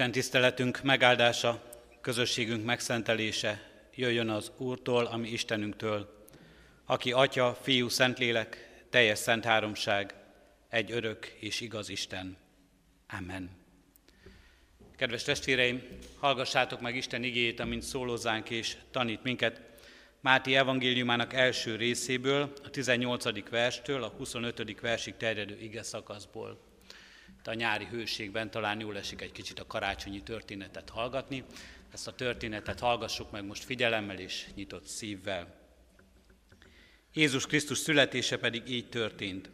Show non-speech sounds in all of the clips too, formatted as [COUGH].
Isten tiszteletünk megáldása, közösségünk megszentelése jöjjön az Úrtól, ami Istenünktől, aki Atya, Fiú, Szentlélek, teljes szent háromság, egy örök és igaz Isten. Amen. Kedves testvéreim, hallgassátok meg Isten igéjét, amint szólózzánk és tanít minket. Máti evangéliumának első részéből, a 18. verstől a 25. versig terjedő ige szakaszból. A nyári hőségben talán jól esik egy kicsit a karácsonyi történetet hallgatni. Ezt a történetet hallgassuk meg most figyelemmel és nyitott szívvel. Jézus Krisztus születése pedig így történt.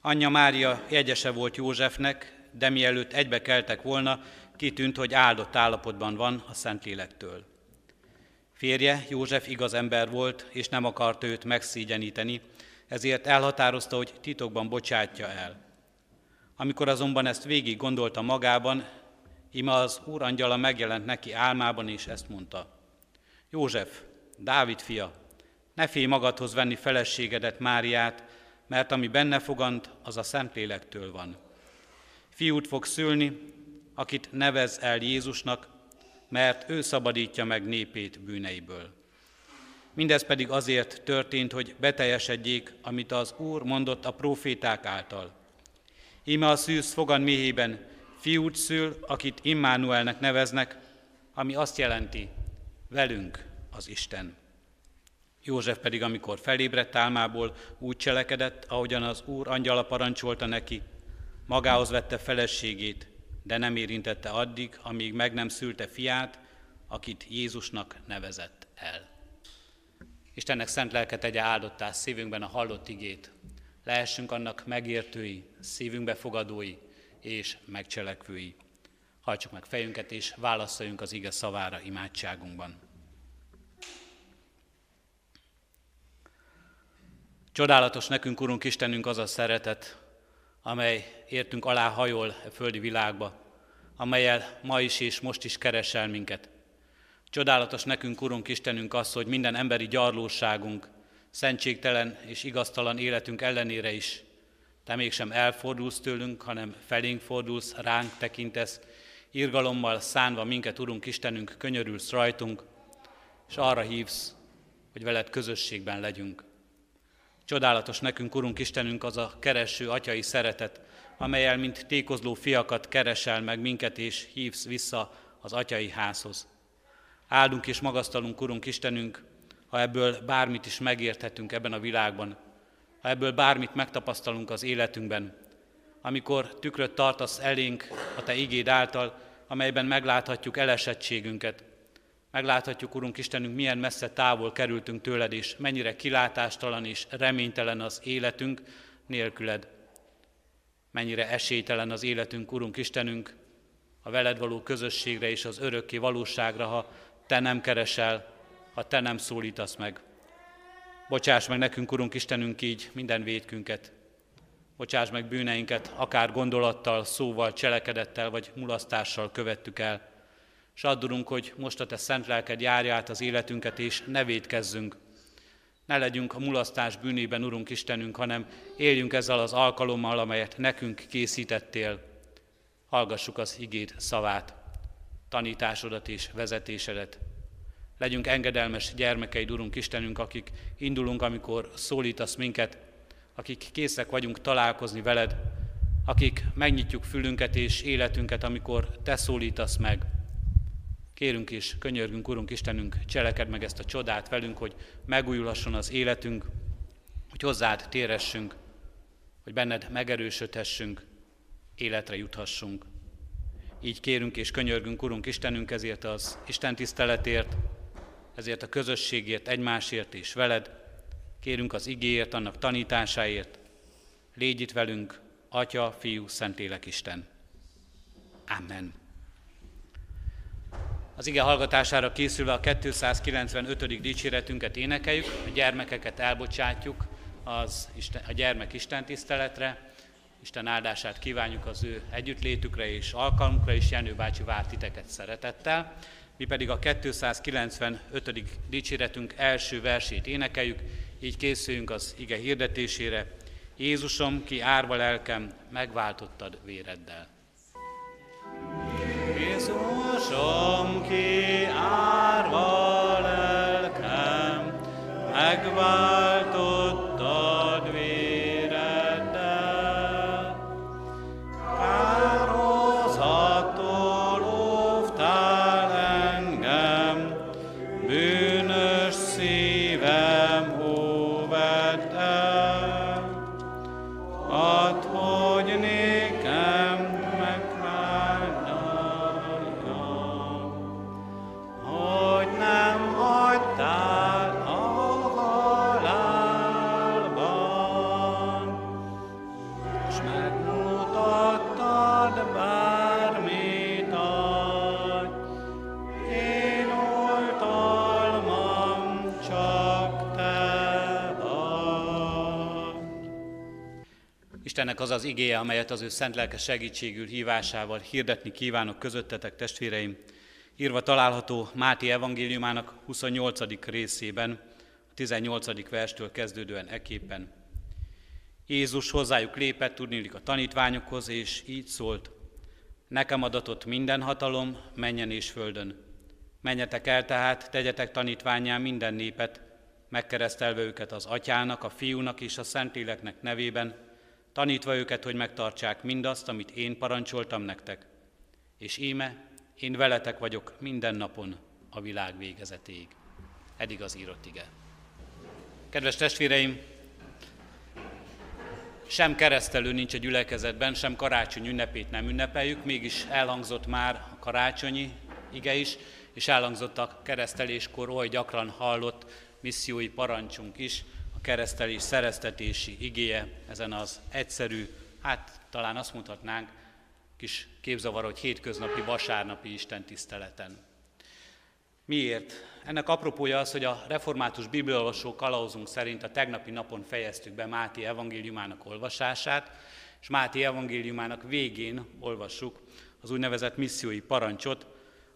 Anyja Mária jegyese volt Józsefnek, de mielőtt egybe keltek volna, kitűnt, hogy áldott állapotban van a Szentlélektől. Férje, József igaz ember volt, és nem akart őt megszígyeníteni, ezért elhatározta, hogy titokban bocsátja el. Amikor azonban ezt végig gondolta magában, ima az Úr angyala megjelent neki álmában, és ezt mondta. József, Dávid fia, ne félj magadhoz venni feleségedet, Máriát, mert ami benne fogant, az a Szentlélektől van. Fiút fog szülni, akit nevez el Jézusnak, mert ő szabadítja meg népét bűneiből. Mindez pedig azért történt, hogy beteljesedjék, amit az Úr mondott a proféták által. Íme a szűz fogan méhében fiút szül, akit Immanuelnek neveznek, ami azt jelenti, velünk az Isten. József pedig, amikor felébredt álmából, úgy cselekedett, ahogyan az Úr angyala parancsolta neki, magához vette feleségét, de nem érintette addig, amíg meg nem szülte fiát, akit Jézusnak nevezett el. Istennek szent lelke tegye áldottá szívünkben a hallott igét. Lehessünk annak megértői, szívünkbe fogadói és megcselekvői. Hajtsuk meg fejünket és válaszoljunk az ige szavára imádságunkban. Csodálatos nekünk, Urunk Istenünk, az a szeretet, amely értünk alá hajol a földi világba, amelyel ma is és most is keresel minket. Csodálatos nekünk, Urunk Istenünk, az, hogy minden emberi gyarlóságunk, szentségtelen és igaztalan életünk ellenére is te mégsem elfordulsz tőlünk, hanem felénk fordulsz, ránk tekintesz, irgalommal szánva minket, Urunk Istenünk, könyörülsz rajtunk, és arra hívsz, hogy veled közösségben legyünk. Csodálatos nekünk, Urunk Istenünk, az a kereső atyai szeretet, amelyel, mint tékozló fiakat keresel meg minket, és hívsz vissza az atyai házhoz. Áldunk és magasztalunk, Urunk Istenünk, ha ebből bármit is megérthetünk ebben a világban, ha ebből bármit megtapasztalunk az életünkben, amikor tükröt tartasz elénk a Te igéd által, amelyben megláthatjuk elesettségünket, Megláthatjuk, Urunk Istenünk, milyen messze távol kerültünk tőled, és mennyire kilátástalan és reménytelen az életünk nélküled. Mennyire esélytelen az életünk, Urunk Istenünk, a veled való közösségre és az örökké valóságra, ha te nem keresel, ha te nem szólítasz meg. Bocsáss meg nekünk, Urunk Istenünk, így minden védkünket. Bocsáss meg bűneinket, akár gondolattal, szóval, cselekedettel vagy mulasztással követtük el. És addurunk, hogy most a Te szent lelked járja át az életünket, és ne védkezzünk. Ne legyünk a mulasztás bűnében, Urunk Istenünk, hanem éljünk ezzel az alkalommal, amelyet nekünk készítettél. Hallgassuk az igét szavát, tanításodat és vezetésedet. Legyünk engedelmes gyermekeid, Urunk Istenünk, akik indulunk, amikor szólítasz minket, akik készek vagyunk találkozni veled, akik megnyitjuk fülünket és életünket, amikor Te szólítasz meg. Kérünk és könyörgünk, Urunk Istenünk, cseleked meg ezt a csodát velünk, hogy megújulhasson az életünk, hogy hozzád téressünk, hogy benned megerősödhessünk, életre juthassunk. Így kérünk és könyörgünk, Urunk Istenünk, ezért az Isten tiszteletért, ezért a közösségért, egymásért és veled. Kérünk az igéért, annak tanításáért. Légy itt velünk, Atya, Fiú, Szentlélek Isten. Amen. Az ige hallgatására készülve a 295. dicséretünket énekeljük, a gyermekeket elbocsátjuk az Isten, a gyermek Isten tiszteletre, Isten áldását kívánjuk az ő együttlétükre és alkalmukra, és Jenő bácsi vár titeket szeretettel. Mi pedig a 295. dicséretünk első versét énekeljük, így készüljünk az ige hirdetésére. Jézusom, ki árva lelkem, megváltottad véreddel. Jézusom ki árva lelkem, megváltottad az az igéje, amelyet az ő szent lelke segítségül hívásával hirdetni kívánok közöttetek, testvéreim, írva található Máté evangéliumának 28. részében, a 18. verstől kezdődően eképpen. Jézus hozzájuk lépett, tudnélik a tanítványokhoz, és így szólt, Nekem adatott minden hatalom, menjen és földön. Menjetek el tehát, tegyetek tanítványá minden népet, megkeresztelve őket az atyának, a fiúnak és a szentléleknek nevében, tanítva őket, hogy megtartsák mindazt, amit én parancsoltam nektek. És íme, én veletek vagyok minden napon a világ végezetéig. Eddig az írott ige. Kedves testvéreim, sem keresztelő nincs a gyülekezetben, sem karácsony ünnepét nem ünnepeljük, mégis elhangzott már a karácsonyi ige is, és elhangzott a kereszteléskor oly gyakran hallott missziói parancsunk is, keresztelés szereztetési igéje ezen az egyszerű, hát talán azt mondhatnánk, kis képzavar, hogy hétköznapi vasárnapi istentiszteleten. Miért? Ennek apropója az, hogy a református bibliolvasó kalauzunk szerint a tegnapi napon fejeztük be Máté evangéliumának olvasását, és Máté evangéliumának végén olvassuk az úgynevezett missziói parancsot,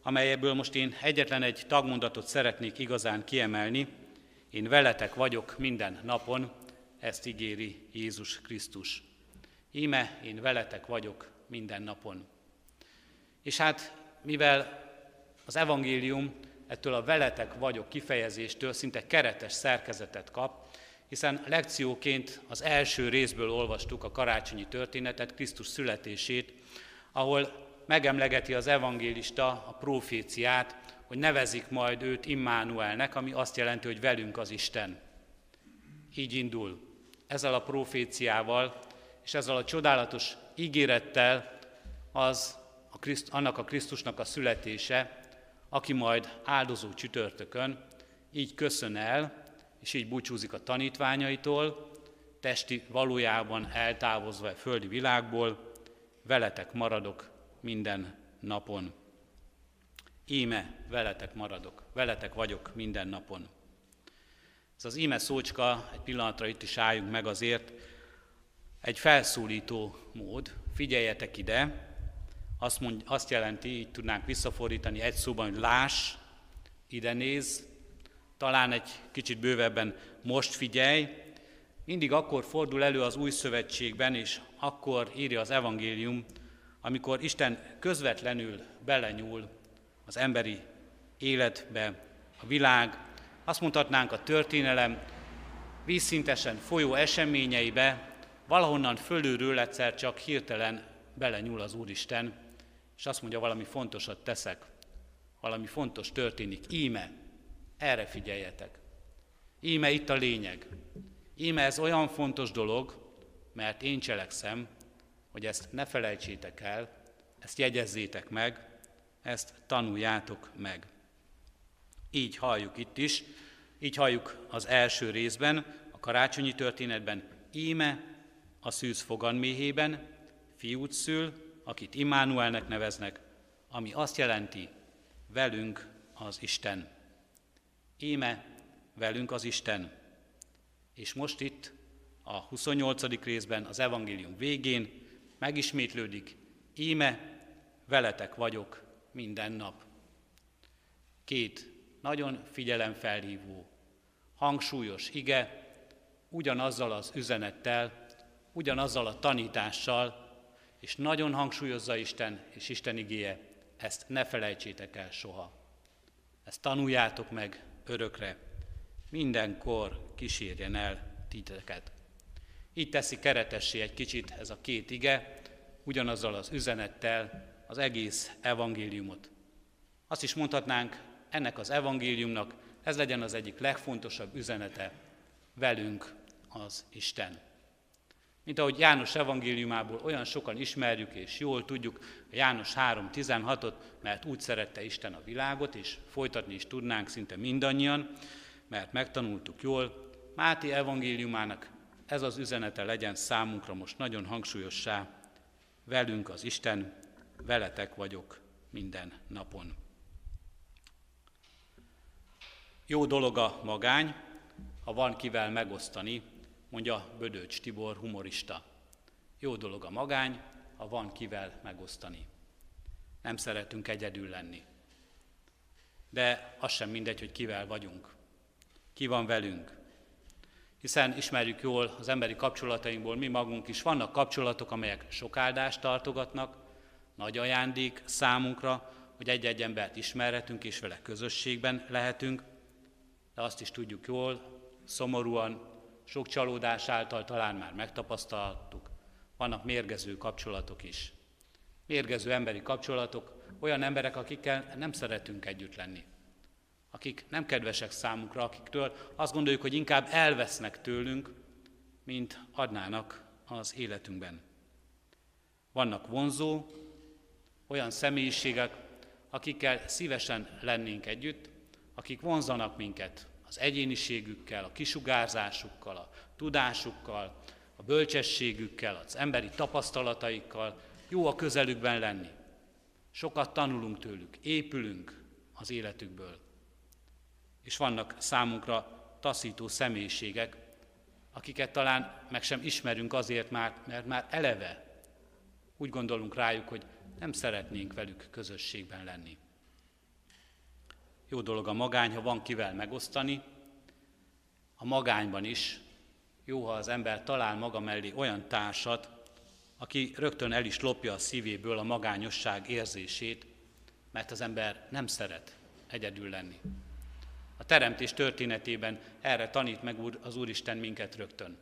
amelyből most én egyetlen egy tagmondatot szeretnék igazán kiemelni. Én veletek vagyok minden napon, ezt ígéri Jézus Krisztus. Íme, én veletek vagyok minden napon. És hát, mivel az evangélium ettől a veletek vagyok kifejezéstől szinte keretes szerkezetet kap, hiszen lekcióként az első részből olvastuk a karácsonyi történetet, Krisztus születését, ahol megemlegeti az evangélista a proféciát, hogy nevezik majd őt Immánuelnek, ami azt jelenti, hogy velünk az Isten. Így indul. Ezzel a proféciával és ezzel a csodálatos ígérettel az a Kriszt, annak a Krisztusnak a születése, aki majd áldozó csütörtökön így köszön el, és így búcsúzik a tanítványaitól, testi valójában eltávozva a földi világból, veletek maradok minden napon. Íme, veletek maradok, veletek vagyok minden napon. Ez az íme szócska, egy pillanatra itt is álljunk meg azért, egy felszólító mód, figyeljetek ide, azt, mond, azt jelenti, így tudnánk visszafordítani egy szóban, hogy láss, ide néz, talán egy kicsit bővebben most figyelj. Mindig akkor fordul elő az új szövetségben, és akkor írja az evangélium, amikor Isten közvetlenül belenyúl az emberi életbe, a világ, azt mondhatnánk a történelem vízszintesen folyó eseményeibe, valahonnan fölülről egyszer csak hirtelen belenyúl az Úristen, és azt mondja, valami fontosat teszek, valami fontos történik. Íme, erre figyeljetek. Íme itt a lényeg. Íme ez olyan fontos dolog, mert én cselekszem, hogy ezt ne felejtsétek el, ezt jegyezzétek meg, ezt tanuljátok meg. Így halljuk itt is, így halljuk az első részben, a karácsonyi történetben, íme a szűz foganméhében fiút szül, akit Immanuelnek neveznek, ami azt jelenti, velünk az Isten. Íme velünk az Isten. És most itt a 28. részben, az evangélium végén megismétlődik, íme veletek vagyok minden nap. Két nagyon figyelemfelhívó, hangsúlyos ige, ugyanazzal az üzenettel, ugyanazzal a tanítással, és nagyon hangsúlyozza Isten és Isten igéje, ezt ne felejtsétek el soha. Ezt tanuljátok meg örökre. Mindenkor kísérjen el titeket. Így teszi keretessé egy kicsit ez a két ige, ugyanazzal az üzenettel az egész evangéliumot. Azt is mondhatnánk, ennek az evangéliumnak ez legyen az egyik legfontosabb üzenete, velünk az Isten. Mint ahogy János evangéliumából olyan sokan ismerjük és jól tudjuk a János 3.16-ot, mert úgy szerette Isten a világot, és folytatni is tudnánk szinte mindannyian, mert megtanultuk jól, Máté evangéliumának ez az üzenete legyen számunkra most nagyon hangsúlyossá, velünk az Isten, veletek vagyok minden napon. Jó dolog a magány, ha van kivel megosztani, mondja Bödöcs Tibor humorista. Jó dolog a magány, ha van kivel megosztani. Nem szeretünk egyedül lenni. De az sem mindegy, hogy kivel vagyunk. Ki van velünk. Hiszen ismerjük jól az emberi kapcsolatainkból, mi magunk is vannak kapcsolatok, amelyek sok áldást tartogatnak, nagy ajándék számunkra, hogy egy-egy embert ismerhetünk és vele közösségben lehetünk, de azt is tudjuk jól, szomorúan, sok csalódás által talán már megtapasztaltuk, vannak mérgező kapcsolatok is. Mérgező emberi kapcsolatok, olyan emberek, akikkel nem szeretünk együtt lenni. Akik nem kedvesek számunkra, akiktől azt gondoljuk, hogy inkább elvesznek tőlünk, mint adnának az életünkben. Vannak vonzó, olyan személyiségek, akikkel szívesen lennénk együtt, akik vonzanak minket az egyéniségükkel, a kisugárzásukkal, a tudásukkal, a bölcsességükkel, az emberi tapasztalataikkal jó a közelükben lenni. Sokat tanulunk tőlük, épülünk az életükből. És vannak számunkra taszító személyiségek, akiket talán meg sem ismerünk azért már, mert már eleve úgy gondolunk rájuk, hogy nem szeretnénk velük közösségben lenni. Jó dolog a magány, ha van kivel megosztani. A magányban is jó, ha az ember talál maga mellé olyan társat, aki rögtön el is lopja a szívéből a magányosság érzését, mert az ember nem szeret egyedül lenni. A teremtés történetében erre tanít meg az Úristen minket rögtön.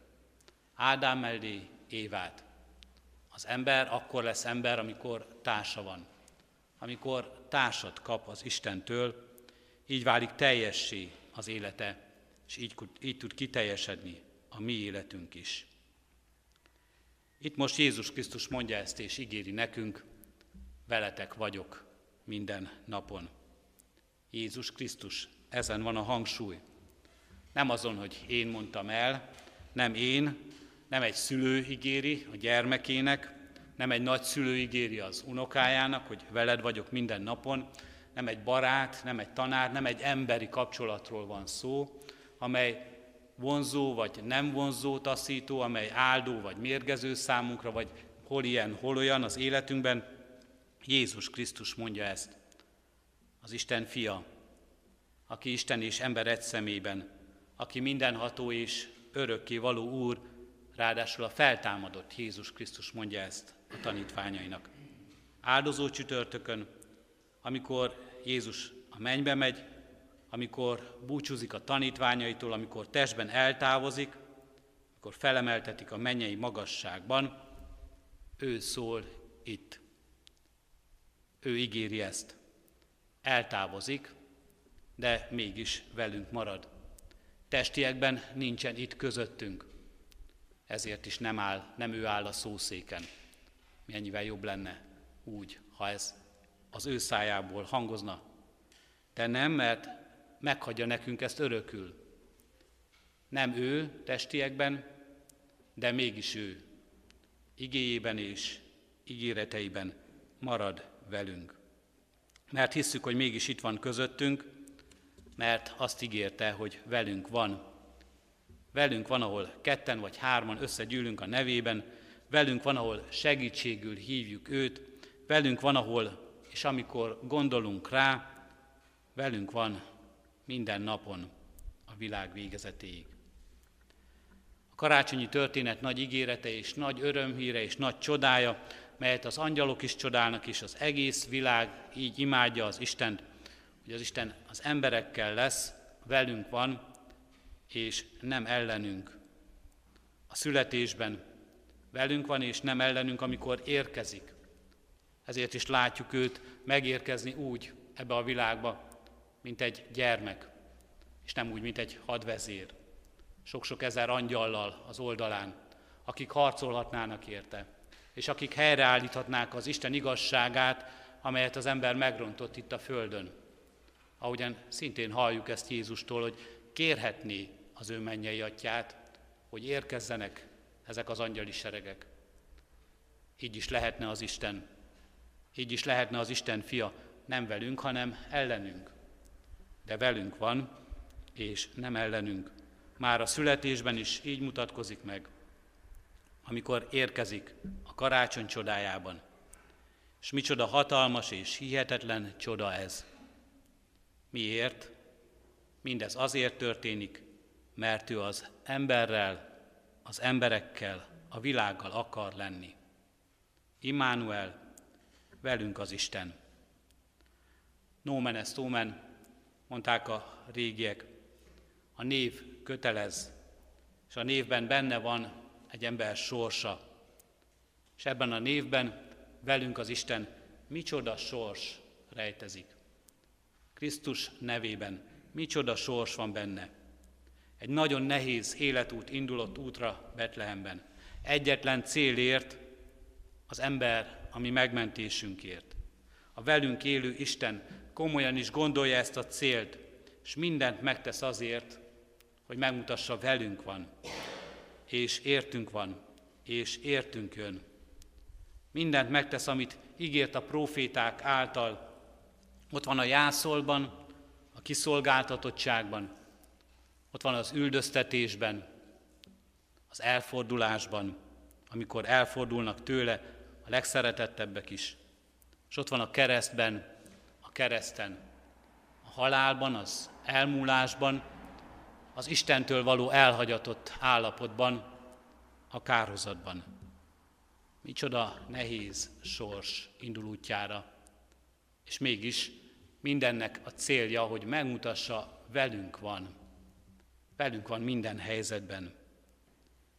Ádám mellé Évát. Az ember akkor lesz ember, amikor társa van. Amikor társat kap az Istentől, így válik teljessé az élete, és így, így tud kiteljesedni a mi életünk is. Itt most Jézus Krisztus mondja ezt, és ígéri nekünk, veletek vagyok minden napon. Jézus Krisztus, ezen van a hangsúly. Nem azon, hogy én mondtam el, nem én, nem egy szülő ígéri a gyermekének, nem egy nagy szülő ígéri az unokájának, hogy veled vagyok minden napon, nem egy barát, nem egy tanár, nem egy emberi kapcsolatról van szó, amely vonzó vagy nem vonzó taszító, amely áldó vagy mérgező számunkra, vagy hol ilyen, hol olyan az életünkben. Jézus Krisztus mondja ezt. Az Isten fia, aki Isten és ember egy szemében, aki mindenható és örökké való Úr, ráadásul a feltámadott Jézus Krisztus mondja ezt a tanítványainak. Áldozó csütörtökön, amikor Jézus a mennybe megy, amikor búcsúzik a tanítványaitól, amikor testben eltávozik, amikor felemeltetik a mennyei magasságban, ő szól itt. Ő ígéri ezt. Eltávozik, de mégis velünk marad. Testiekben nincsen itt közöttünk, ezért is nem áll, nem ő áll a szószéken. Mennyivel jobb lenne úgy, ha ez az ő szájából hangozna. De nem, mert meghagyja nekünk ezt örökül. Nem ő testiekben, de mégis ő. Igéjében és ígéreteiben marad velünk. Mert hisszük, hogy mégis itt van közöttünk, mert azt ígérte, hogy velünk van. Velünk van, ahol ketten vagy hárman összegyűlünk a nevében, velünk van, ahol segítségül hívjuk őt, velünk van, ahol és amikor gondolunk rá, velünk van minden napon a világ végezetéig. A karácsonyi történet nagy ígérete és nagy örömhíre és nagy csodája melyet az angyalok is csodálnak, és az egész világ így imádja az Istent, hogy az Isten az emberekkel lesz, velünk van, és nem ellenünk. A születésben velünk van, és nem ellenünk, amikor érkezik. Ezért is látjuk őt megérkezni úgy ebbe a világba, mint egy gyermek, és nem úgy, mint egy hadvezér. Sok-sok ezer angyallal az oldalán, akik harcolhatnának érte, és akik helyreállíthatnák az Isten igazságát, amelyet az ember megrontott itt a földön. Ahogyan szintén halljuk ezt Jézustól, hogy kérhetné az ő mennyei atyát, hogy érkezzenek ezek az angyali seregek. Így is lehetne az Isten, így is lehetne az Isten fia, nem velünk, hanem ellenünk. De velünk van, és nem ellenünk. Már a születésben is így mutatkozik meg, amikor érkezik a karácsony csodájában. És micsoda hatalmas és hihetetlen csoda ez. Miért? Mindez azért történik, mert ő az emberrel, az emberekkel, a világgal akar lenni. Immanuel, velünk az Isten. Nomen est omen, mondták a régiek. A név kötelez, és a névben benne van egy ember sorsa. És ebben a névben velünk az Isten micsoda sors rejtezik. Krisztus nevében micsoda sors van benne. Egy nagyon nehéz életút indulott útra Betlehemben. Egyetlen célért, az ember, ami megmentésünkért. A velünk élő Isten komolyan is gondolja ezt a célt, és mindent megtesz azért, hogy megmutassa, velünk van, és értünk van, és értünk jön. Mindent megtesz, amit ígért a proféták által. Ott van a jászolban, kiszolgáltatottságban, ott van az üldöztetésben, az elfordulásban, amikor elfordulnak tőle a legszeretettebbek is. És ott van a keresztben, a kereszten, a halálban, az elmúlásban, az Istentől való elhagyatott állapotban, a kárhozatban. Micsoda nehéz sors indul útjára, és mégis mindennek a célja, hogy megmutassa, velünk van. Velünk van minden helyzetben,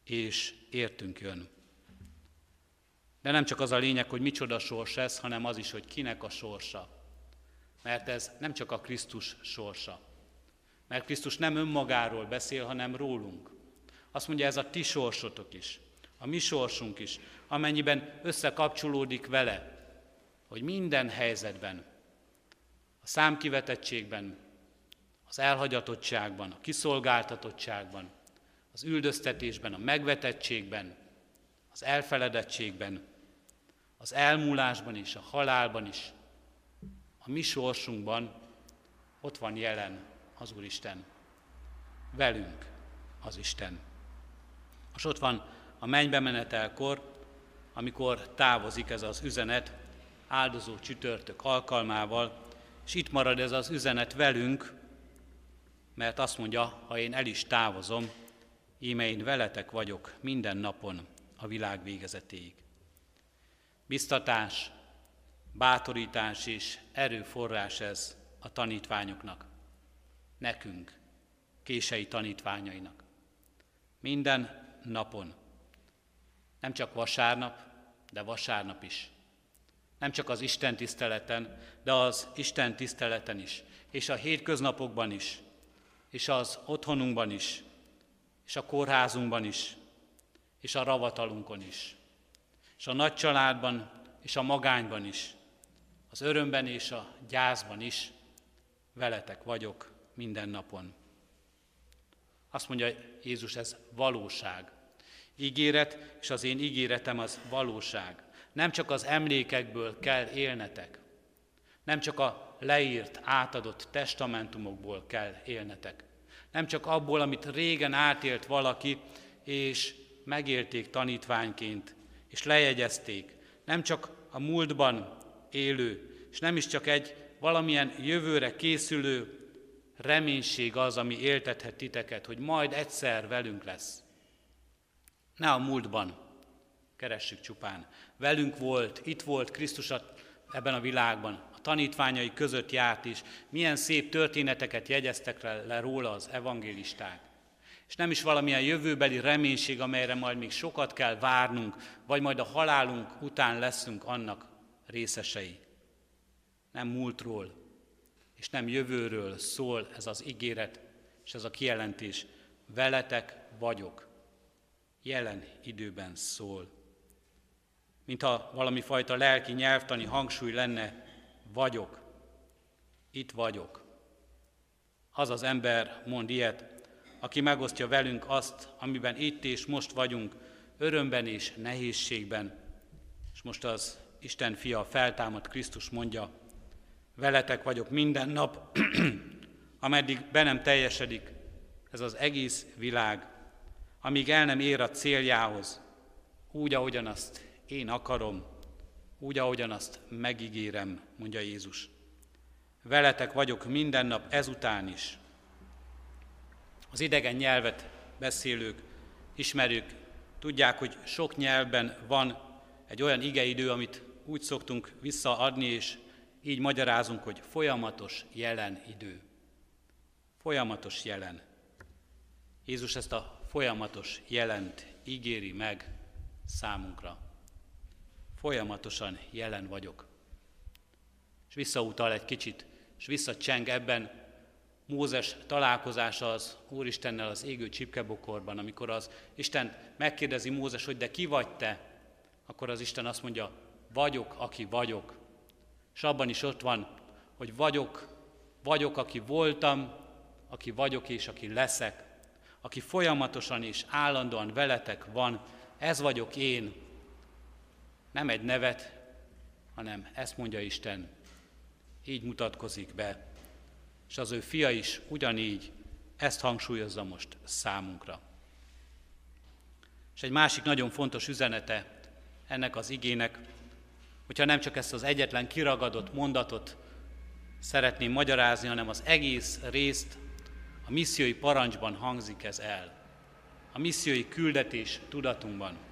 és értünk jön. De nem csak az a lényeg, hogy micsoda sors ez, hanem az is, hogy kinek a sorsa. Mert ez nem csak a Krisztus sorsa. Mert Krisztus nem önmagáról beszél, hanem rólunk. Azt mondja, ez a ti sorsotok is, a mi sorsunk is, amennyiben összekapcsolódik vele, hogy minden helyzetben, a számkivetettségben, az elhagyatottságban, a kiszolgáltatottságban, az üldöztetésben, a megvetettségben, az elfeledettségben, az elmúlásban és a halálban is, a mi sorsunkban ott van jelen az Úristen. Velünk az Isten. És ott van a mennybe menetelkor, amikor távozik ez az üzenet áldozó csütörtök alkalmával, és itt marad ez az üzenet velünk, mert azt mondja, ha én el is távozom, íme én veletek vagyok minden napon a világ végezetéig. Biztatás, bátorítás és erőforrás ez a tanítványoknak, nekünk, kései tanítványainak. Minden napon, nem csak vasárnap, de vasárnap is. Nem csak az Isten tiszteleten, de az Isten tiszteleten is, és a hétköznapokban is, és az otthonunkban is, és a kórházunkban is, és a ravatalunkon is, és a nagy családban, és a magányban is, az örömben és a gyászban is veletek vagyok minden napon. Azt mondja Jézus, ez valóság. Ígéret, és az én ígéretem az valóság. Nem csak az emlékekből kell élnetek, nem csak a leírt, átadott testamentumokból kell élnetek, nem csak abból, amit régen átélt valaki, és megélték tanítványként, és lejegyezték. Nem csak a múltban élő, és nem is csak egy valamilyen jövőre készülő reménység az, ami éltethet titeket, hogy majd egyszer velünk lesz. Ne a múltban, keressük csupán. Velünk volt, itt volt Krisztus ebben a világban, a tanítványai között járt is, milyen szép történeteket jegyeztek le róla az evangélisták. És nem is valamilyen jövőbeli reménység, amelyre majd még sokat kell várnunk, vagy majd a halálunk után leszünk annak részesei. Nem múltról, és nem jövőről szól ez az ígéret, és ez a kijelentés. Veletek vagyok. Jelen időben szól. Mintha valami fajta lelki nyelvtani hangsúly lenne, vagyok. Itt vagyok. Az az ember mond ilyet, aki megosztja velünk azt, amiben itt és most vagyunk, örömben és nehézségben. És most az Isten fia feltámad Krisztus mondja, veletek vagyok minden nap, [CLEARS THROAT] ameddig be nem teljesedik ez az egész világ, amíg el nem ér a céljához, úgy, ahogyan azt én akarom, úgy, ahogyan azt megígérem, mondja Jézus. Veletek vagyok minden nap ezután is. Az idegen nyelvet beszélők, ismerők, tudják, hogy sok nyelvben van egy olyan igeidő, amit úgy szoktunk visszaadni, és így magyarázunk, hogy folyamatos jelen idő. Folyamatos jelen. Jézus ezt a folyamatos jelent ígéri meg számunkra. Folyamatosan jelen vagyok. És visszautal egy kicsit, és visszacseng ebben Mózes találkozása az Úristennel az égő csipkebokorban, amikor az Isten megkérdezi Mózes, hogy de ki vagy te, akkor az Isten azt mondja, vagyok, aki vagyok. És abban is ott van, hogy vagyok, vagyok, aki voltam, aki vagyok és aki leszek, aki folyamatosan és állandóan veletek van, ez vagyok én. Nem egy nevet, hanem ezt mondja Isten. Így mutatkozik be. És az ő fia is ugyanígy ezt hangsúlyozza most számunkra. És egy másik nagyon fontos üzenete ennek az igének, hogyha nem csak ezt az egyetlen kiragadott mondatot szeretném magyarázni, hanem az egész részt a missziói parancsban hangzik ez el. A missziói küldetés tudatunkban.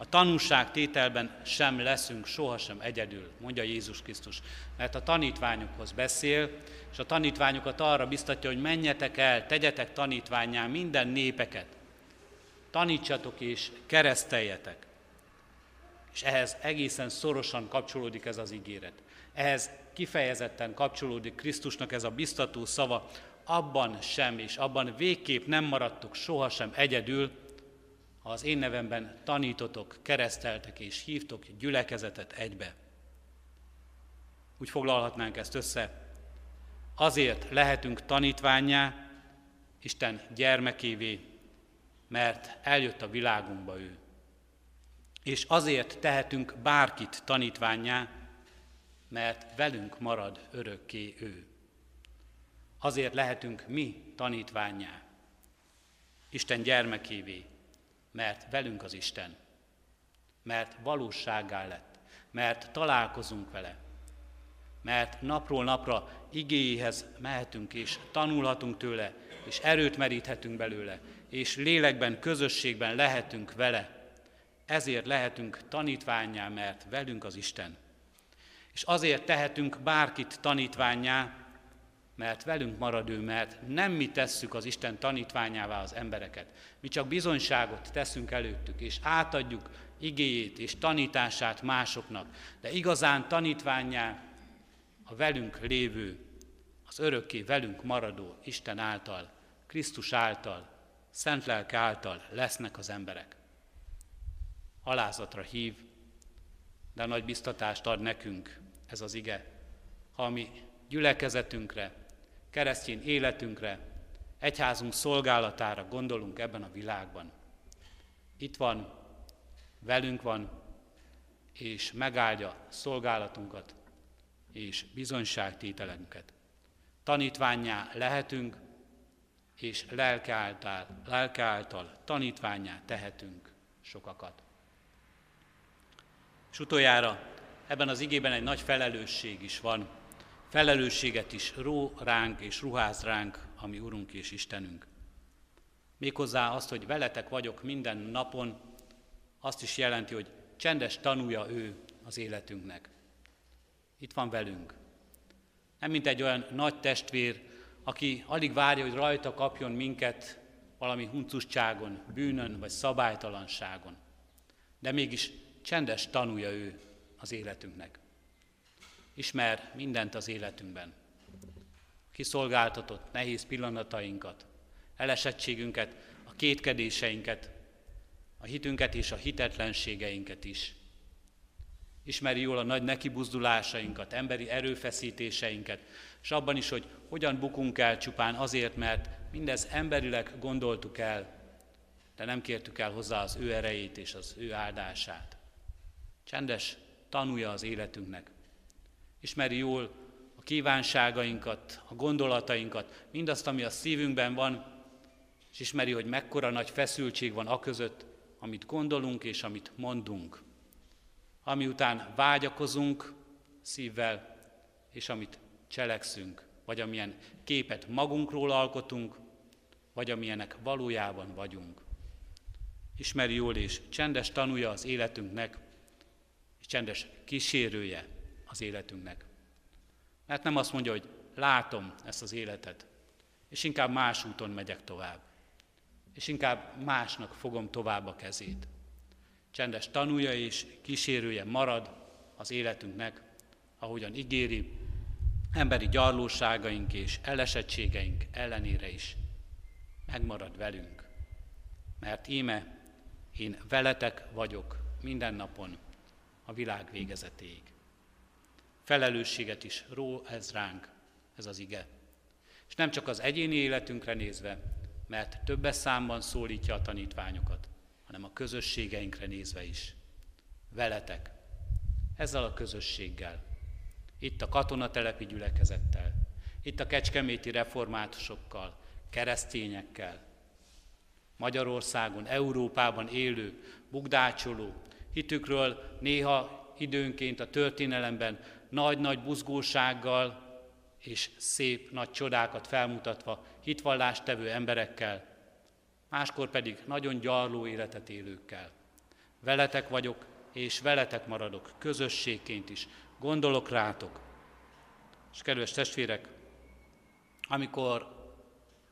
A tanúság tételben sem leszünk sohasem egyedül, mondja Jézus Krisztus, mert a tanítványokhoz beszél, és a tanítványokat arra biztatja, hogy menjetek el, tegyetek tanítványá minden népeket, tanítsatok és kereszteljetek. És ehhez egészen szorosan kapcsolódik ez az ígéret. Ehhez kifejezetten kapcsolódik Krisztusnak ez a biztató szava, abban sem és abban végképp nem maradtok sohasem egyedül, az én nevemben tanítotok, kereszteltek és hívtok gyülekezetet egybe. Úgy foglalhatnánk ezt össze. Azért lehetünk tanítványá, Isten gyermekévé, mert eljött a világunkba ő. És azért tehetünk bárkit tanítványá, mert velünk marad örökké ő. Azért lehetünk mi tanítványá, Isten gyermekévé, mert velünk az Isten, mert valósággá lett, mert találkozunk vele, mert napról napra igéhez mehetünk és tanulhatunk tőle, és erőt meríthetünk belőle, és lélekben, közösségben lehetünk vele. Ezért lehetünk tanítványá, mert velünk az Isten. És azért tehetünk bárkit tanítványá, mert velünk marad ő, mert nem mi tesszük az Isten tanítványává az embereket. Mi csak bizonyságot teszünk előttük, és átadjuk igéjét és tanítását másoknak. De igazán tanítványá a velünk lévő, az örökké velünk maradó Isten által, Krisztus által, Szent Lelke által lesznek az emberek. Alázatra hív, de nagy biztatást ad nekünk ez az ige, ha mi gyülekezetünkre, keresztény életünkre, egyházunk szolgálatára gondolunk ebben a világban. Itt van, velünk van, és megáldja szolgálatunkat és bizonyságtételünket. Tanítványá lehetünk, és lelke által, lelke által tanítványá tehetünk sokakat. És utoljára ebben az igében egy nagy felelősség is van, felelősséget is ró ránk és ruház ránk, ami Urunk és Istenünk. Méghozzá azt, hogy veletek vagyok minden napon, azt is jelenti, hogy csendes tanúja ő az életünknek. Itt van velünk. Nem mint egy olyan nagy testvér, aki alig várja, hogy rajta kapjon minket valami huncusságon, bűnön vagy szabálytalanságon. De mégis csendes tanúja ő az életünknek. Ismer mindent az életünkben. Kiszolgáltatott nehéz pillanatainkat, elesettségünket, a kétkedéseinket, a hitünket és a hitetlenségeinket is. Ismeri jól a nagy nekibuzdulásainkat, emberi erőfeszítéseinket, és abban is, hogy hogyan bukunk el csupán azért, mert mindez emberileg gondoltuk el, de nem kértük el hozzá az ő erejét és az ő áldását. Csendes tanulja az életünknek. Ismeri jól a kívánságainkat, a gondolatainkat, mindazt, ami a szívünkben van, és ismeri, hogy mekkora nagy feszültség van a között, amit gondolunk és amit mondunk. Ami után vágyakozunk szívvel, és amit cselekszünk, vagy amilyen képet magunkról alkotunk, vagy amilyenek valójában vagyunk. Ismeri jól és csendes tanulja az életünknek, és csendes kísérője az életünknek. Mert nem azt mondja, hogy látom ezt az életet, és inkább más úton megyek tovább, és inkább másnak fogom tovább a kezét. Csendes tanulja és kísérője marad az életünknek, ahogyan ígéri, emberi gyarlóságaink és elesettségeink ellenére is megmarad velünk. Mert íme, én veletek vagyok minden napon a világ végezetéig. Felelősséget is. Ró ez ránk, ez az ige. És nem csak az egyéni életünkre nézve, mert többes számban szólítja a tanítványokat, hanem a közösségeinkre nézve is. Veletek, ezzel a közösséggel, itt a katonatelepi gyülekezettel, itt a kecskeméti reformátusokkal, keresztényekkel, Magyarországon, Európában élő, bugdácsoló, hitükről néha időnként a történelemben nagy-nagy buzgósággal és szép nagy csodákat felmutatva hitvallást tevő emberekkel, máskor pedig nagyon gyarló életet élőkkel. Veletek vagyok, és veletek maradok, közösségként is, gondolok rátok. És kedves testvérek, amikor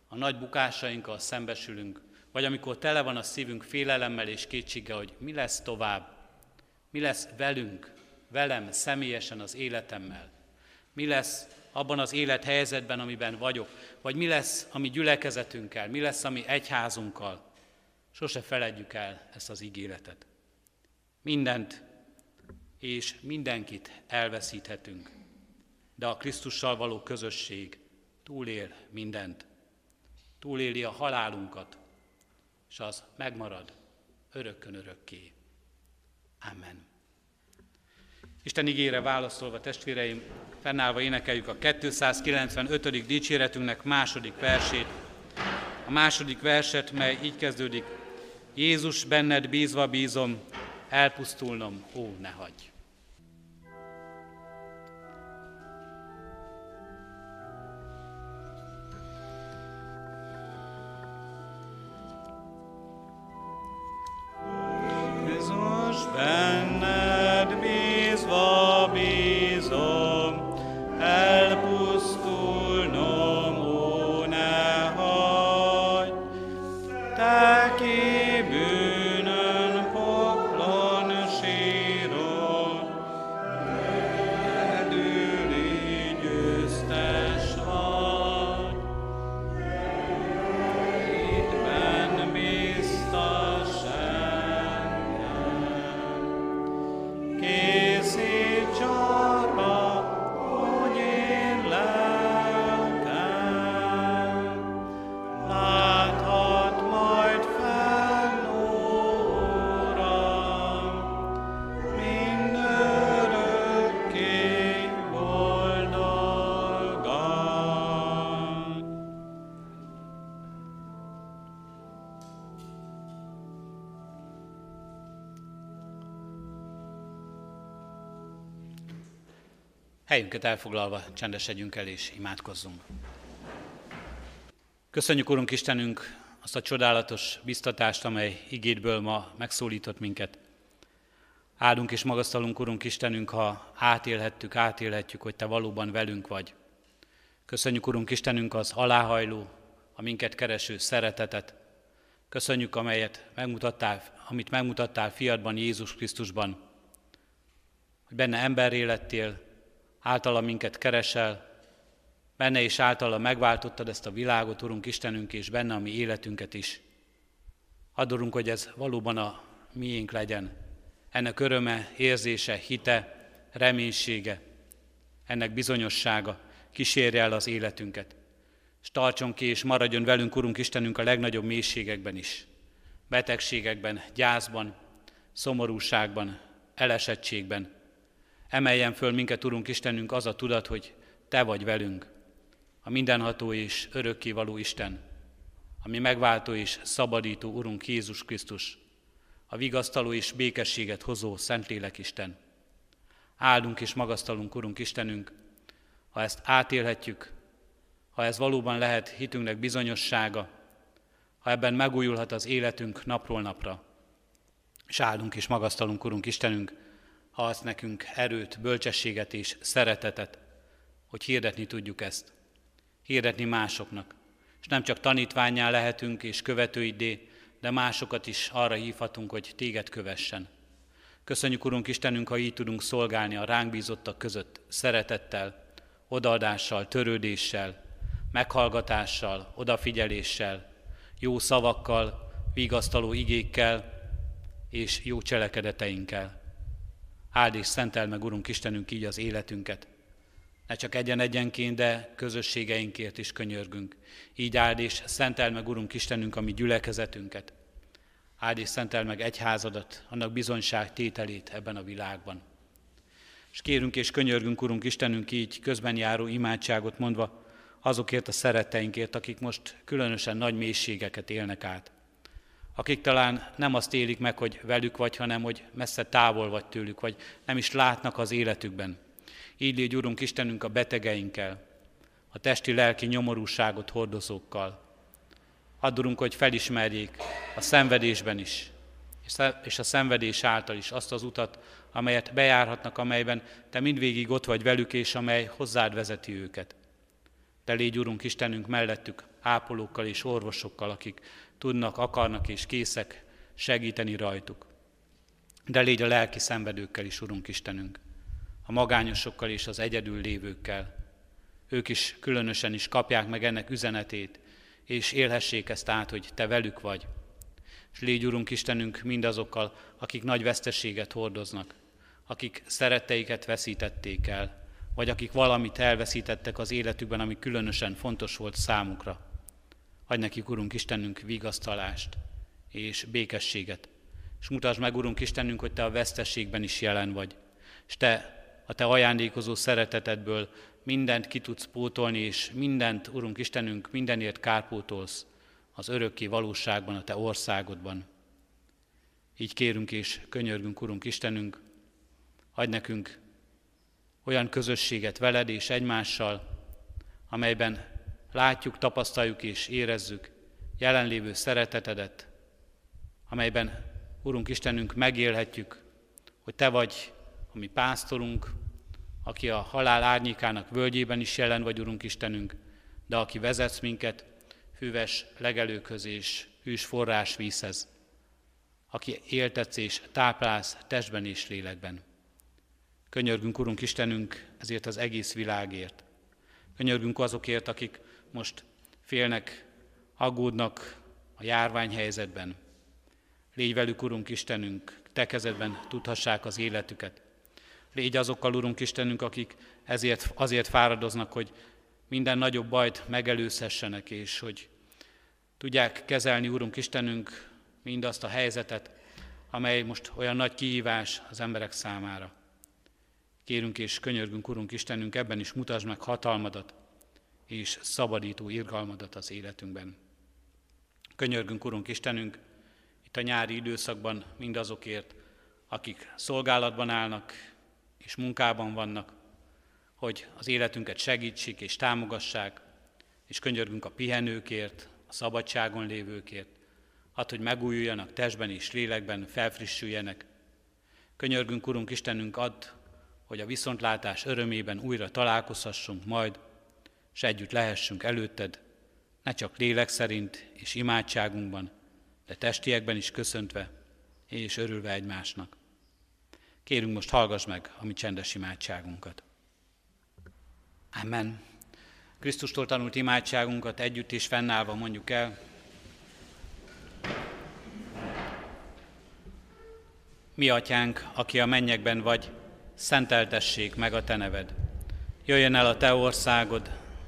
a nagy bukásainkkal szembesülünk, vagy amikor tele van a szívünk félelemmel és kétséggel, hogy mi lesz tovább, mi lesz velünk, velem személyesen az életemmel, mi lesz abban az élethelyzetben, amiben vagyok, vagy mi lesz a mi gyülekezetünkkel, mi lesz a mi egyházunkkal. Sose feledjük el ezt az ígéretet. Mindent és mindenkit elveszíthetünk, de a Krisztussal való közösség túlél mindent. Túléli a halálunkat, és az megmarad örökkön örökké. Amen. Isten ígére válaszolva, testvéreim, fennállva énekeljük a 295. dicséretünknek második versét. A második verset, mely így kezdődik, Jézus benned bízva bízom, elpusztulnom, ó, ne hagyj! Helyünket elfoglalva csendesedjünk el és imádkozzunk. Köszönjük, Urunk Istenünk, azt a csodálatos biztatást, amely igédből ma megszólított minket. Áldunk és magasztalunk, Urunk Istenünk, ha átélhettük, átélhetjük, hogy Te valóban velünk vagy. Köszönjük, Urunk Istenünk, az aláhajló, a minket kereső szeretetet. Köszönjük, amelyet megmutattál, amit megmutattál fiadban, Jézus Krisztusban, hogy benne emberré lettél, általa minket keresel, benne és általa megváltottad ezt a világot, Urunk Istenünk, és benne a mi életünket is. Adorunk, hogy ez valóban a miénk legyen. Ennek öröme, érzése, hite, reménysége, ennek bizonyossága kísérje el az életünket. És tartson ki, és maradjon velünk, Urunk Istenünk, a legnagyobb mélységekben is. Betegségekben, gyászban, szomorúságban, elesettségben. Emeljen föl minket, Urunk Istenünk, az a tudat, hogy Te vagy velünk, a mindenható és örökkévaló Isten, ami megváltó és szabadító Urunk Jézus Krisztus, a vigasztaló és békességet hozó Szentlélek Isten. Áldunk és magasztalunk, Urunk Istenünk, ha ezt átélhetjük, ha ez valóban lehet hitünknek bizonyossága, ha ebben megújulhat az életünk napról napra. És áldunk és magasztalunk, Urunk Istenünk, ha azt nekünk erőt, bölcsességet és szeretetet, hogy hirdetni tudjuk ezt hirdetni másoknak. És nem csak tanítványá lehetünk és követőidé, de másokat is arra hívhatunk, hogy téged kövessen. Köszönjük, Urunk Istenünk, ha így tudunk szolgálni a ránk bízottak között szeretettel, odaadással, törődéssel, meghallgatással, odafigyeléssel, jó szavakkal, vigasztaló igékkel és jó cselekedeteinkkel. Áld és szentel meg, Urunk Istenünk, így az életünket, ne csak egyen-egyenként, de közösségeinkért is könyörgünk. Így áld és szentel meg, Urunk Istenünk, a mi gyülekezetünket. Áld és szentel meg egyházadat, annak bizonyság tételét ebben a világban. És kérünk és könyörgünk, Urunk Istenünk, így közben járó imádságot mondva, azokért a szeretteinkért, akik most különösen nagy mélységeket élnek át. Akik talán nem azt élik meg, hogy velük vagy, hanem hogy messze távol vagy tőlük, vagy nem is látnak az életükben. Így légy, Urunk Istenünk, a betegeinkkel, a testi-lelki nyomorúságot hordozókkal. Addurunk, hogy felismerjék a szenvedésben is, és a szenvedés által is azt az utat, amelyet bejárhatnak, amelyben Te mindvégig ott vagy velük, és amely hozzád vezeti őket. Te légy, Urunk Istenünk, mellettük ápolókkal és orvosokkal, akik tudnak, akarnak és készek segíteni rajtuk. De légy a lelki szenvedőkkel is, Urunk Istenünk a magányosokkal és az egyedül lévőkkel. Ők is különösen is kapják meg ennek üzenetét, és élhessék ezt át, hogy Te velük vagy. És légy, Urunk Istenünk, mindazokkal, akik nagy veszteséget hordoznak, akik szeretteiket veszítették el, vagy akik valamit elveszítettek az életükben, ami különösen fontos volt számukra. Adj nekik, Urunk Istenünk, vigasztalást és békességet. És mutasd meg, Urunk Istenünk, hogy Te a vesztességben is jelen vagy. És Te a Te ajándékozó szeretetedből mindent ki tudsz pótolni, és mindent, Urunk Istenünk, mindenért kárpótolsz az örökké valóságban, a Te országodban. Így kérünk és könyörgünk, Urunk Istenünk, adj nekünk olyan közösséget veled és egymással, amelyben látjuk, tapasztaljuk és érezzük jelenlévő szeretetedet, amelyben, Urunk Istenünk, megélhetjük, hogy Te vagy a mi pásztorunk, aki a halál árnyékának völgyében is jelen vagy, Urunk Istenünk, de aki vezetsz minket hűves legelőköz és hűs forrás vízhez, aki éltetsz és táplálsz testben és lélekben. Könyörgünk, Urunk Istenünk, ezért az egész világért. Könyörgünk azokért, akik most félnek, aggódnak a járványhelyzetben. Légy velük, Urunk Istenünk, Te kezedben tudhassák az életüket. Légy azokkal, Urunk Istenünk, akik ezért, azért fáradoznak, hogy minden nagyobb bajt megelőzhessenek, és hogy tudják kezelni, Urunk Istenünk, mindazt a helyzetet, amely most olyan nagy kihívás az emberek számára. Kérünk és könyörgünk, Urunk Istenünk, ebben is mutasd meg hatalmadat és szabadító irgalmadat az életünkben. Könyörgünk, Urunk Istenünk, itt a nyári időszakban mindazokért, akik szolgálatban állnak, és munkában vannak, hogy az életünket segítsék és támogassák, és könyörgünk a pihenőkért, a szabadságon lévőkért, hát, hogy megújuljanak testben és lélekben, felfrissüljenek. Könyörgünk, Urunk Istenünk, add, hogy a viszontlátás örömében újra találkozhassunk majd, és együtt lehessünk előtted, ne csak lélek szerint és imádságunkban, de testiekben is köszöntve és örülve egymásnak. Kérünk most hallgass meg a mi csendes imádságunkat. Amen. Krisztustól tanult imádságunkat együtt és fennállva mondjuk el. Mi atyánk, aki a mennyekben vagy, szenteltessék meg a te neved. Jöjjön el a te országod,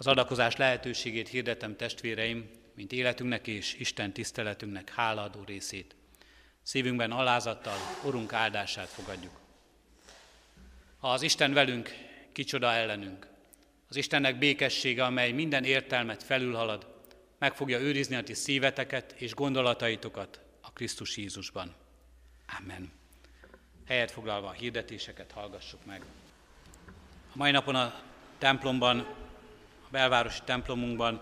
Az adakozás lehetőségét hirdetem testvéreim, mint életünknek és Isten tiszteletünknek hálaadó részét. Szívünkben alázattal Urunk áldását fogadjuk. Ha az Isten velünk, kicsoda ellenünk. Az Istennek békessége, amely minden értelmet felülhalad, meg fogja őrizni a ti szíveteket és gondolataitokat a Krisztus Jézusban. Amen. Helyet foglalva a hirdetéseket hallgassuk meg. A mai napon a templomban, belvárosi templomunkban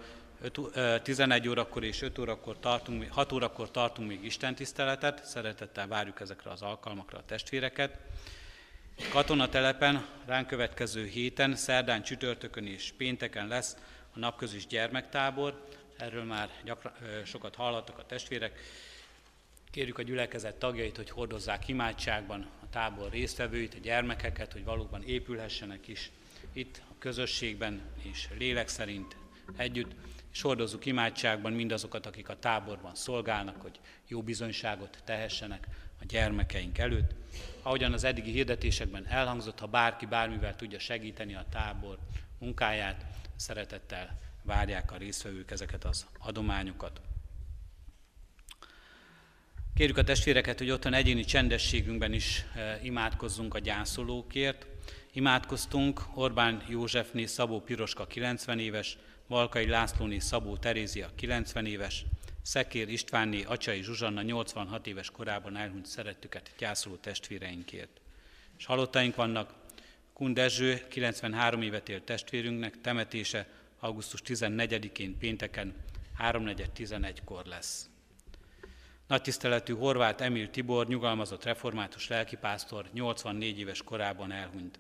11 órakor és 5 órakor tartunk, 6 órakor tartunk még Isten tiszteletet, szeretettel várjuk ezekre az alkalmakra a testvéreket. Katonatelepen ránk következő héten, szerdán, csütörtökön és pénteken lesz a napközis gyermektábor, erről már gyakran, sokat hallottak a testvérek. Kérjük a gyülekezet tagjait, hogy hordozzák imádságban a tábor résztvevőit, a gyermekeket, hogy valóban épülhessenek is itt közösségben és lélek szerint együtt és hordozzuk imádságban mindazokat, akik a táborban szolgálnak, hogy jó bizonyságot tehessenek a gyermekeink előtt. Ahogyan az eddigi hirdetésekben elhangzott, ha bárki bármivel tudja segíteni a tábor munkáját, szeretettel várják a résztvevők ezeket az adományokat. Kérjük a testvéreket, hogy otthon egyéni csendességünkben is eh, imádkozzunk a gyászolókért. Imádkoztunk Orbán Józsefné Szabó Piroska 90 éves, Valkai Lászlóné Szabó Terézia 90 éves, Szekér Istvánné Acsai Zsuzsanna 86 éves korában elhunyt szerettüket gyászoló testvéreinkért. És halottaink vannak, Kun Dezső 93 évet élt testvérünknek temetése augusztus 14-én pénteken 3.4.11-kor lesz. Nagy tiszteletű Horváth Emil Tibor, nyugalmazott református lelkipásztor 84 éves korában elhunyt.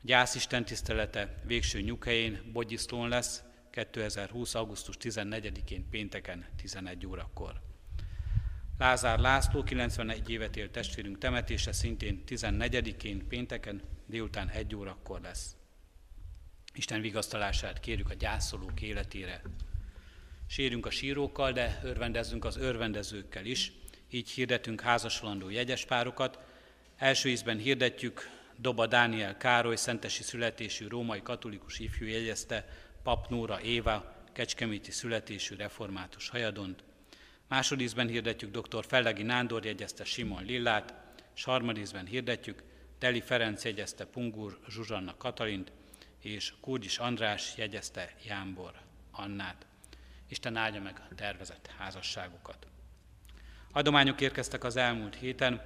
A gyászisten tisztelete végső nyughelyén Bogyiszlón lesz, 2020. augusztus 14-én pénteken 11 órakor. Lázár László 91 évet élt testvérünk temetése szintén 14-én pénteken délután 1 órakor lesz. Isten vigasztalását kérjük a gyászolók életére. Sérünk a sírókkal, de örvendezzünk az örvendezőkkel is. Így hirdetünk házasolandó jegyespárokat. Első ízben hirdetjük Doba Dániel Károly, szentesi születésű római katolikus ifjú jegyezte Pap Nóra Éva, kecskeméti születésű református hajadont. Másodízben hirdetjük dr. Fellegi Nándor jegyezte Simon Lillát, és harmadízben hirdetjük Deli Ferenc jegyezte Pungur Zsuzsanna Katalint, és Kúrdis András jegyezte Jámbor Annát. Isten áldja meg a tervezett házasságukat. Adományok érkeztek az elmúlt héten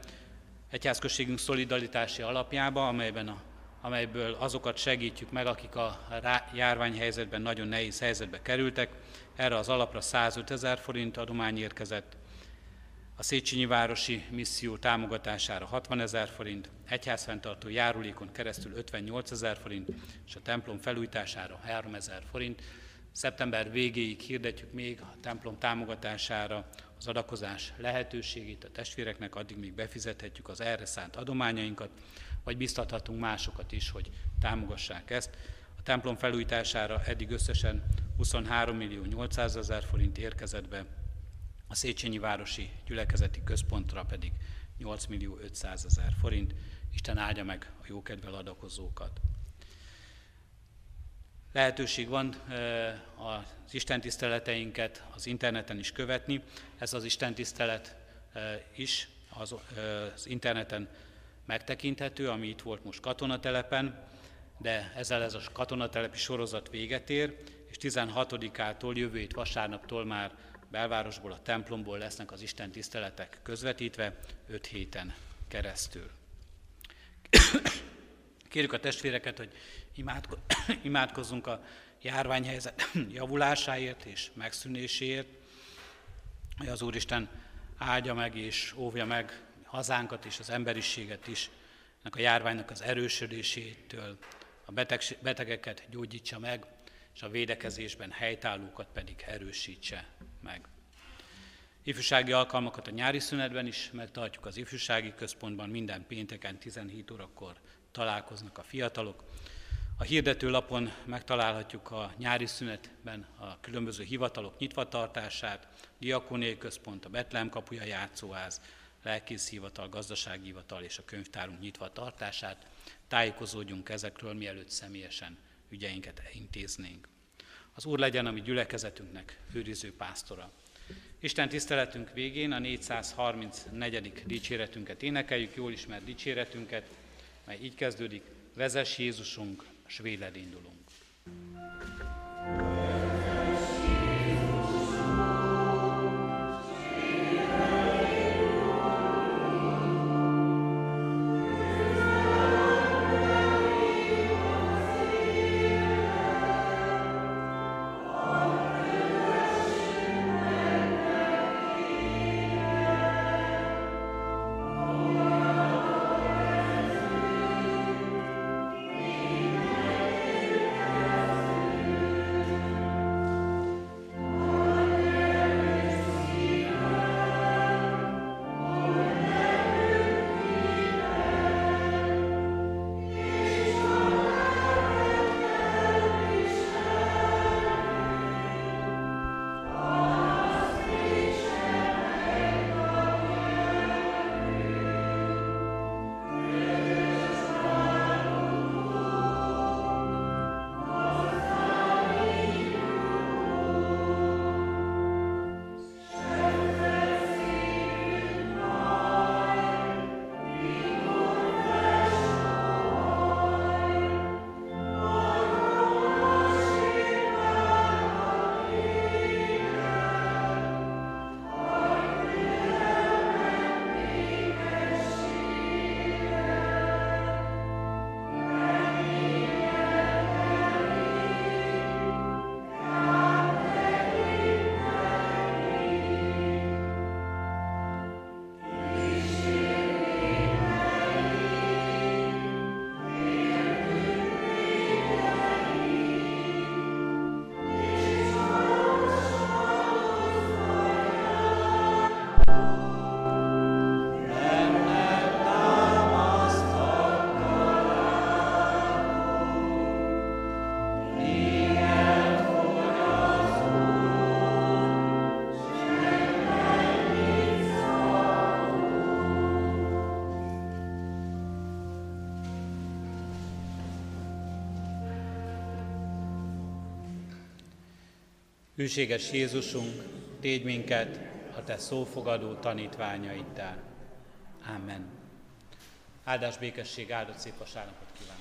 egyházközségünk szolidaritási alapjába, amelyben a amelyből azokat segítjük meg, akik a járványhelyzetben nagyon nehéz helyzetbe kerültek. Erre az alapra 105 ezer forint adomány érkezett, a Széchenyi Városi Misszió támogatására 60 ezer forint, egyházfenntartó járulékon keresztül 58 ezer forint, és a templom felújítására 3 ezer forint. Szeptember végéig hirdetjük még a templom támogatására az adakozás lehetőségét a testvéreknek, addig még befizethetjük az erre szánt adományainkat vagy biztathatunk másokat is, hogy támogassák ezt. A templom felújítására eddig összesen 23 millió 800 ezer forint érkezett be, a Széchenyi Városi Gyülekezeti Központra pedig 8 millió 500 ezer forint. Isten áldja meg a jókedvel adakozókat. Lehetőség van az Isten tiszteleteinket az interneten is követni. Ez az Isten tisztelet is az interneten megtekinthető, ami itt volt most katonatelepen, de ezzel ez a katonatelepi sorozat véget ér, és 16-ától jövő hét vasárnaptól már belvárosból, a templomból lesznek az Isten tiszteletek közvetítve 5 héten keresztül. Kérjük a testvéreket, hogy [COUGHS] imádkozzunk a járványhelyzet [COUGHS] javulásáért és megszűnéséért, hogy az Úristen áldja meg és óvja meg hazánkat és az emberiséget is, ennek a járványnak az erősödésétől, a beteg, betegeket gyógyítsa meg, és a védekezésben helytállókat pedig erősítse meg. Ifjúsági alkalmakat a nyári szünetben is megtartjuk az ifjúsági központban, minden pénteken 17 órakor találkoznak a fiatalok. A hirdető lapon megtalálhatjuk a nyári szünetben a különböző hivatalok nyitvatartását, Diakóniai Központ, a Betlehem kapuja játszóház, lelkész hivatal, gazdasági hivatal és a könyvtárunk nyitva tartását. Tájékozódjunk ezekről, mielőtt személyesen ügyeinket intéznénk. Az Úr legyen a mi gyülekezetünknek őriző pásztora. Isten tiszteletünk végén a 434. dicséretünket énekeljük, jól ismert dicséretünket, mely így kezdődik, vezess Jézusunk, s véled indulunk. Hűséges Jézusunk, tégy minket a Te szófogadó tanítványaiddá. Amen. Áldás békesség, áldott szép vasárnapot kívánok!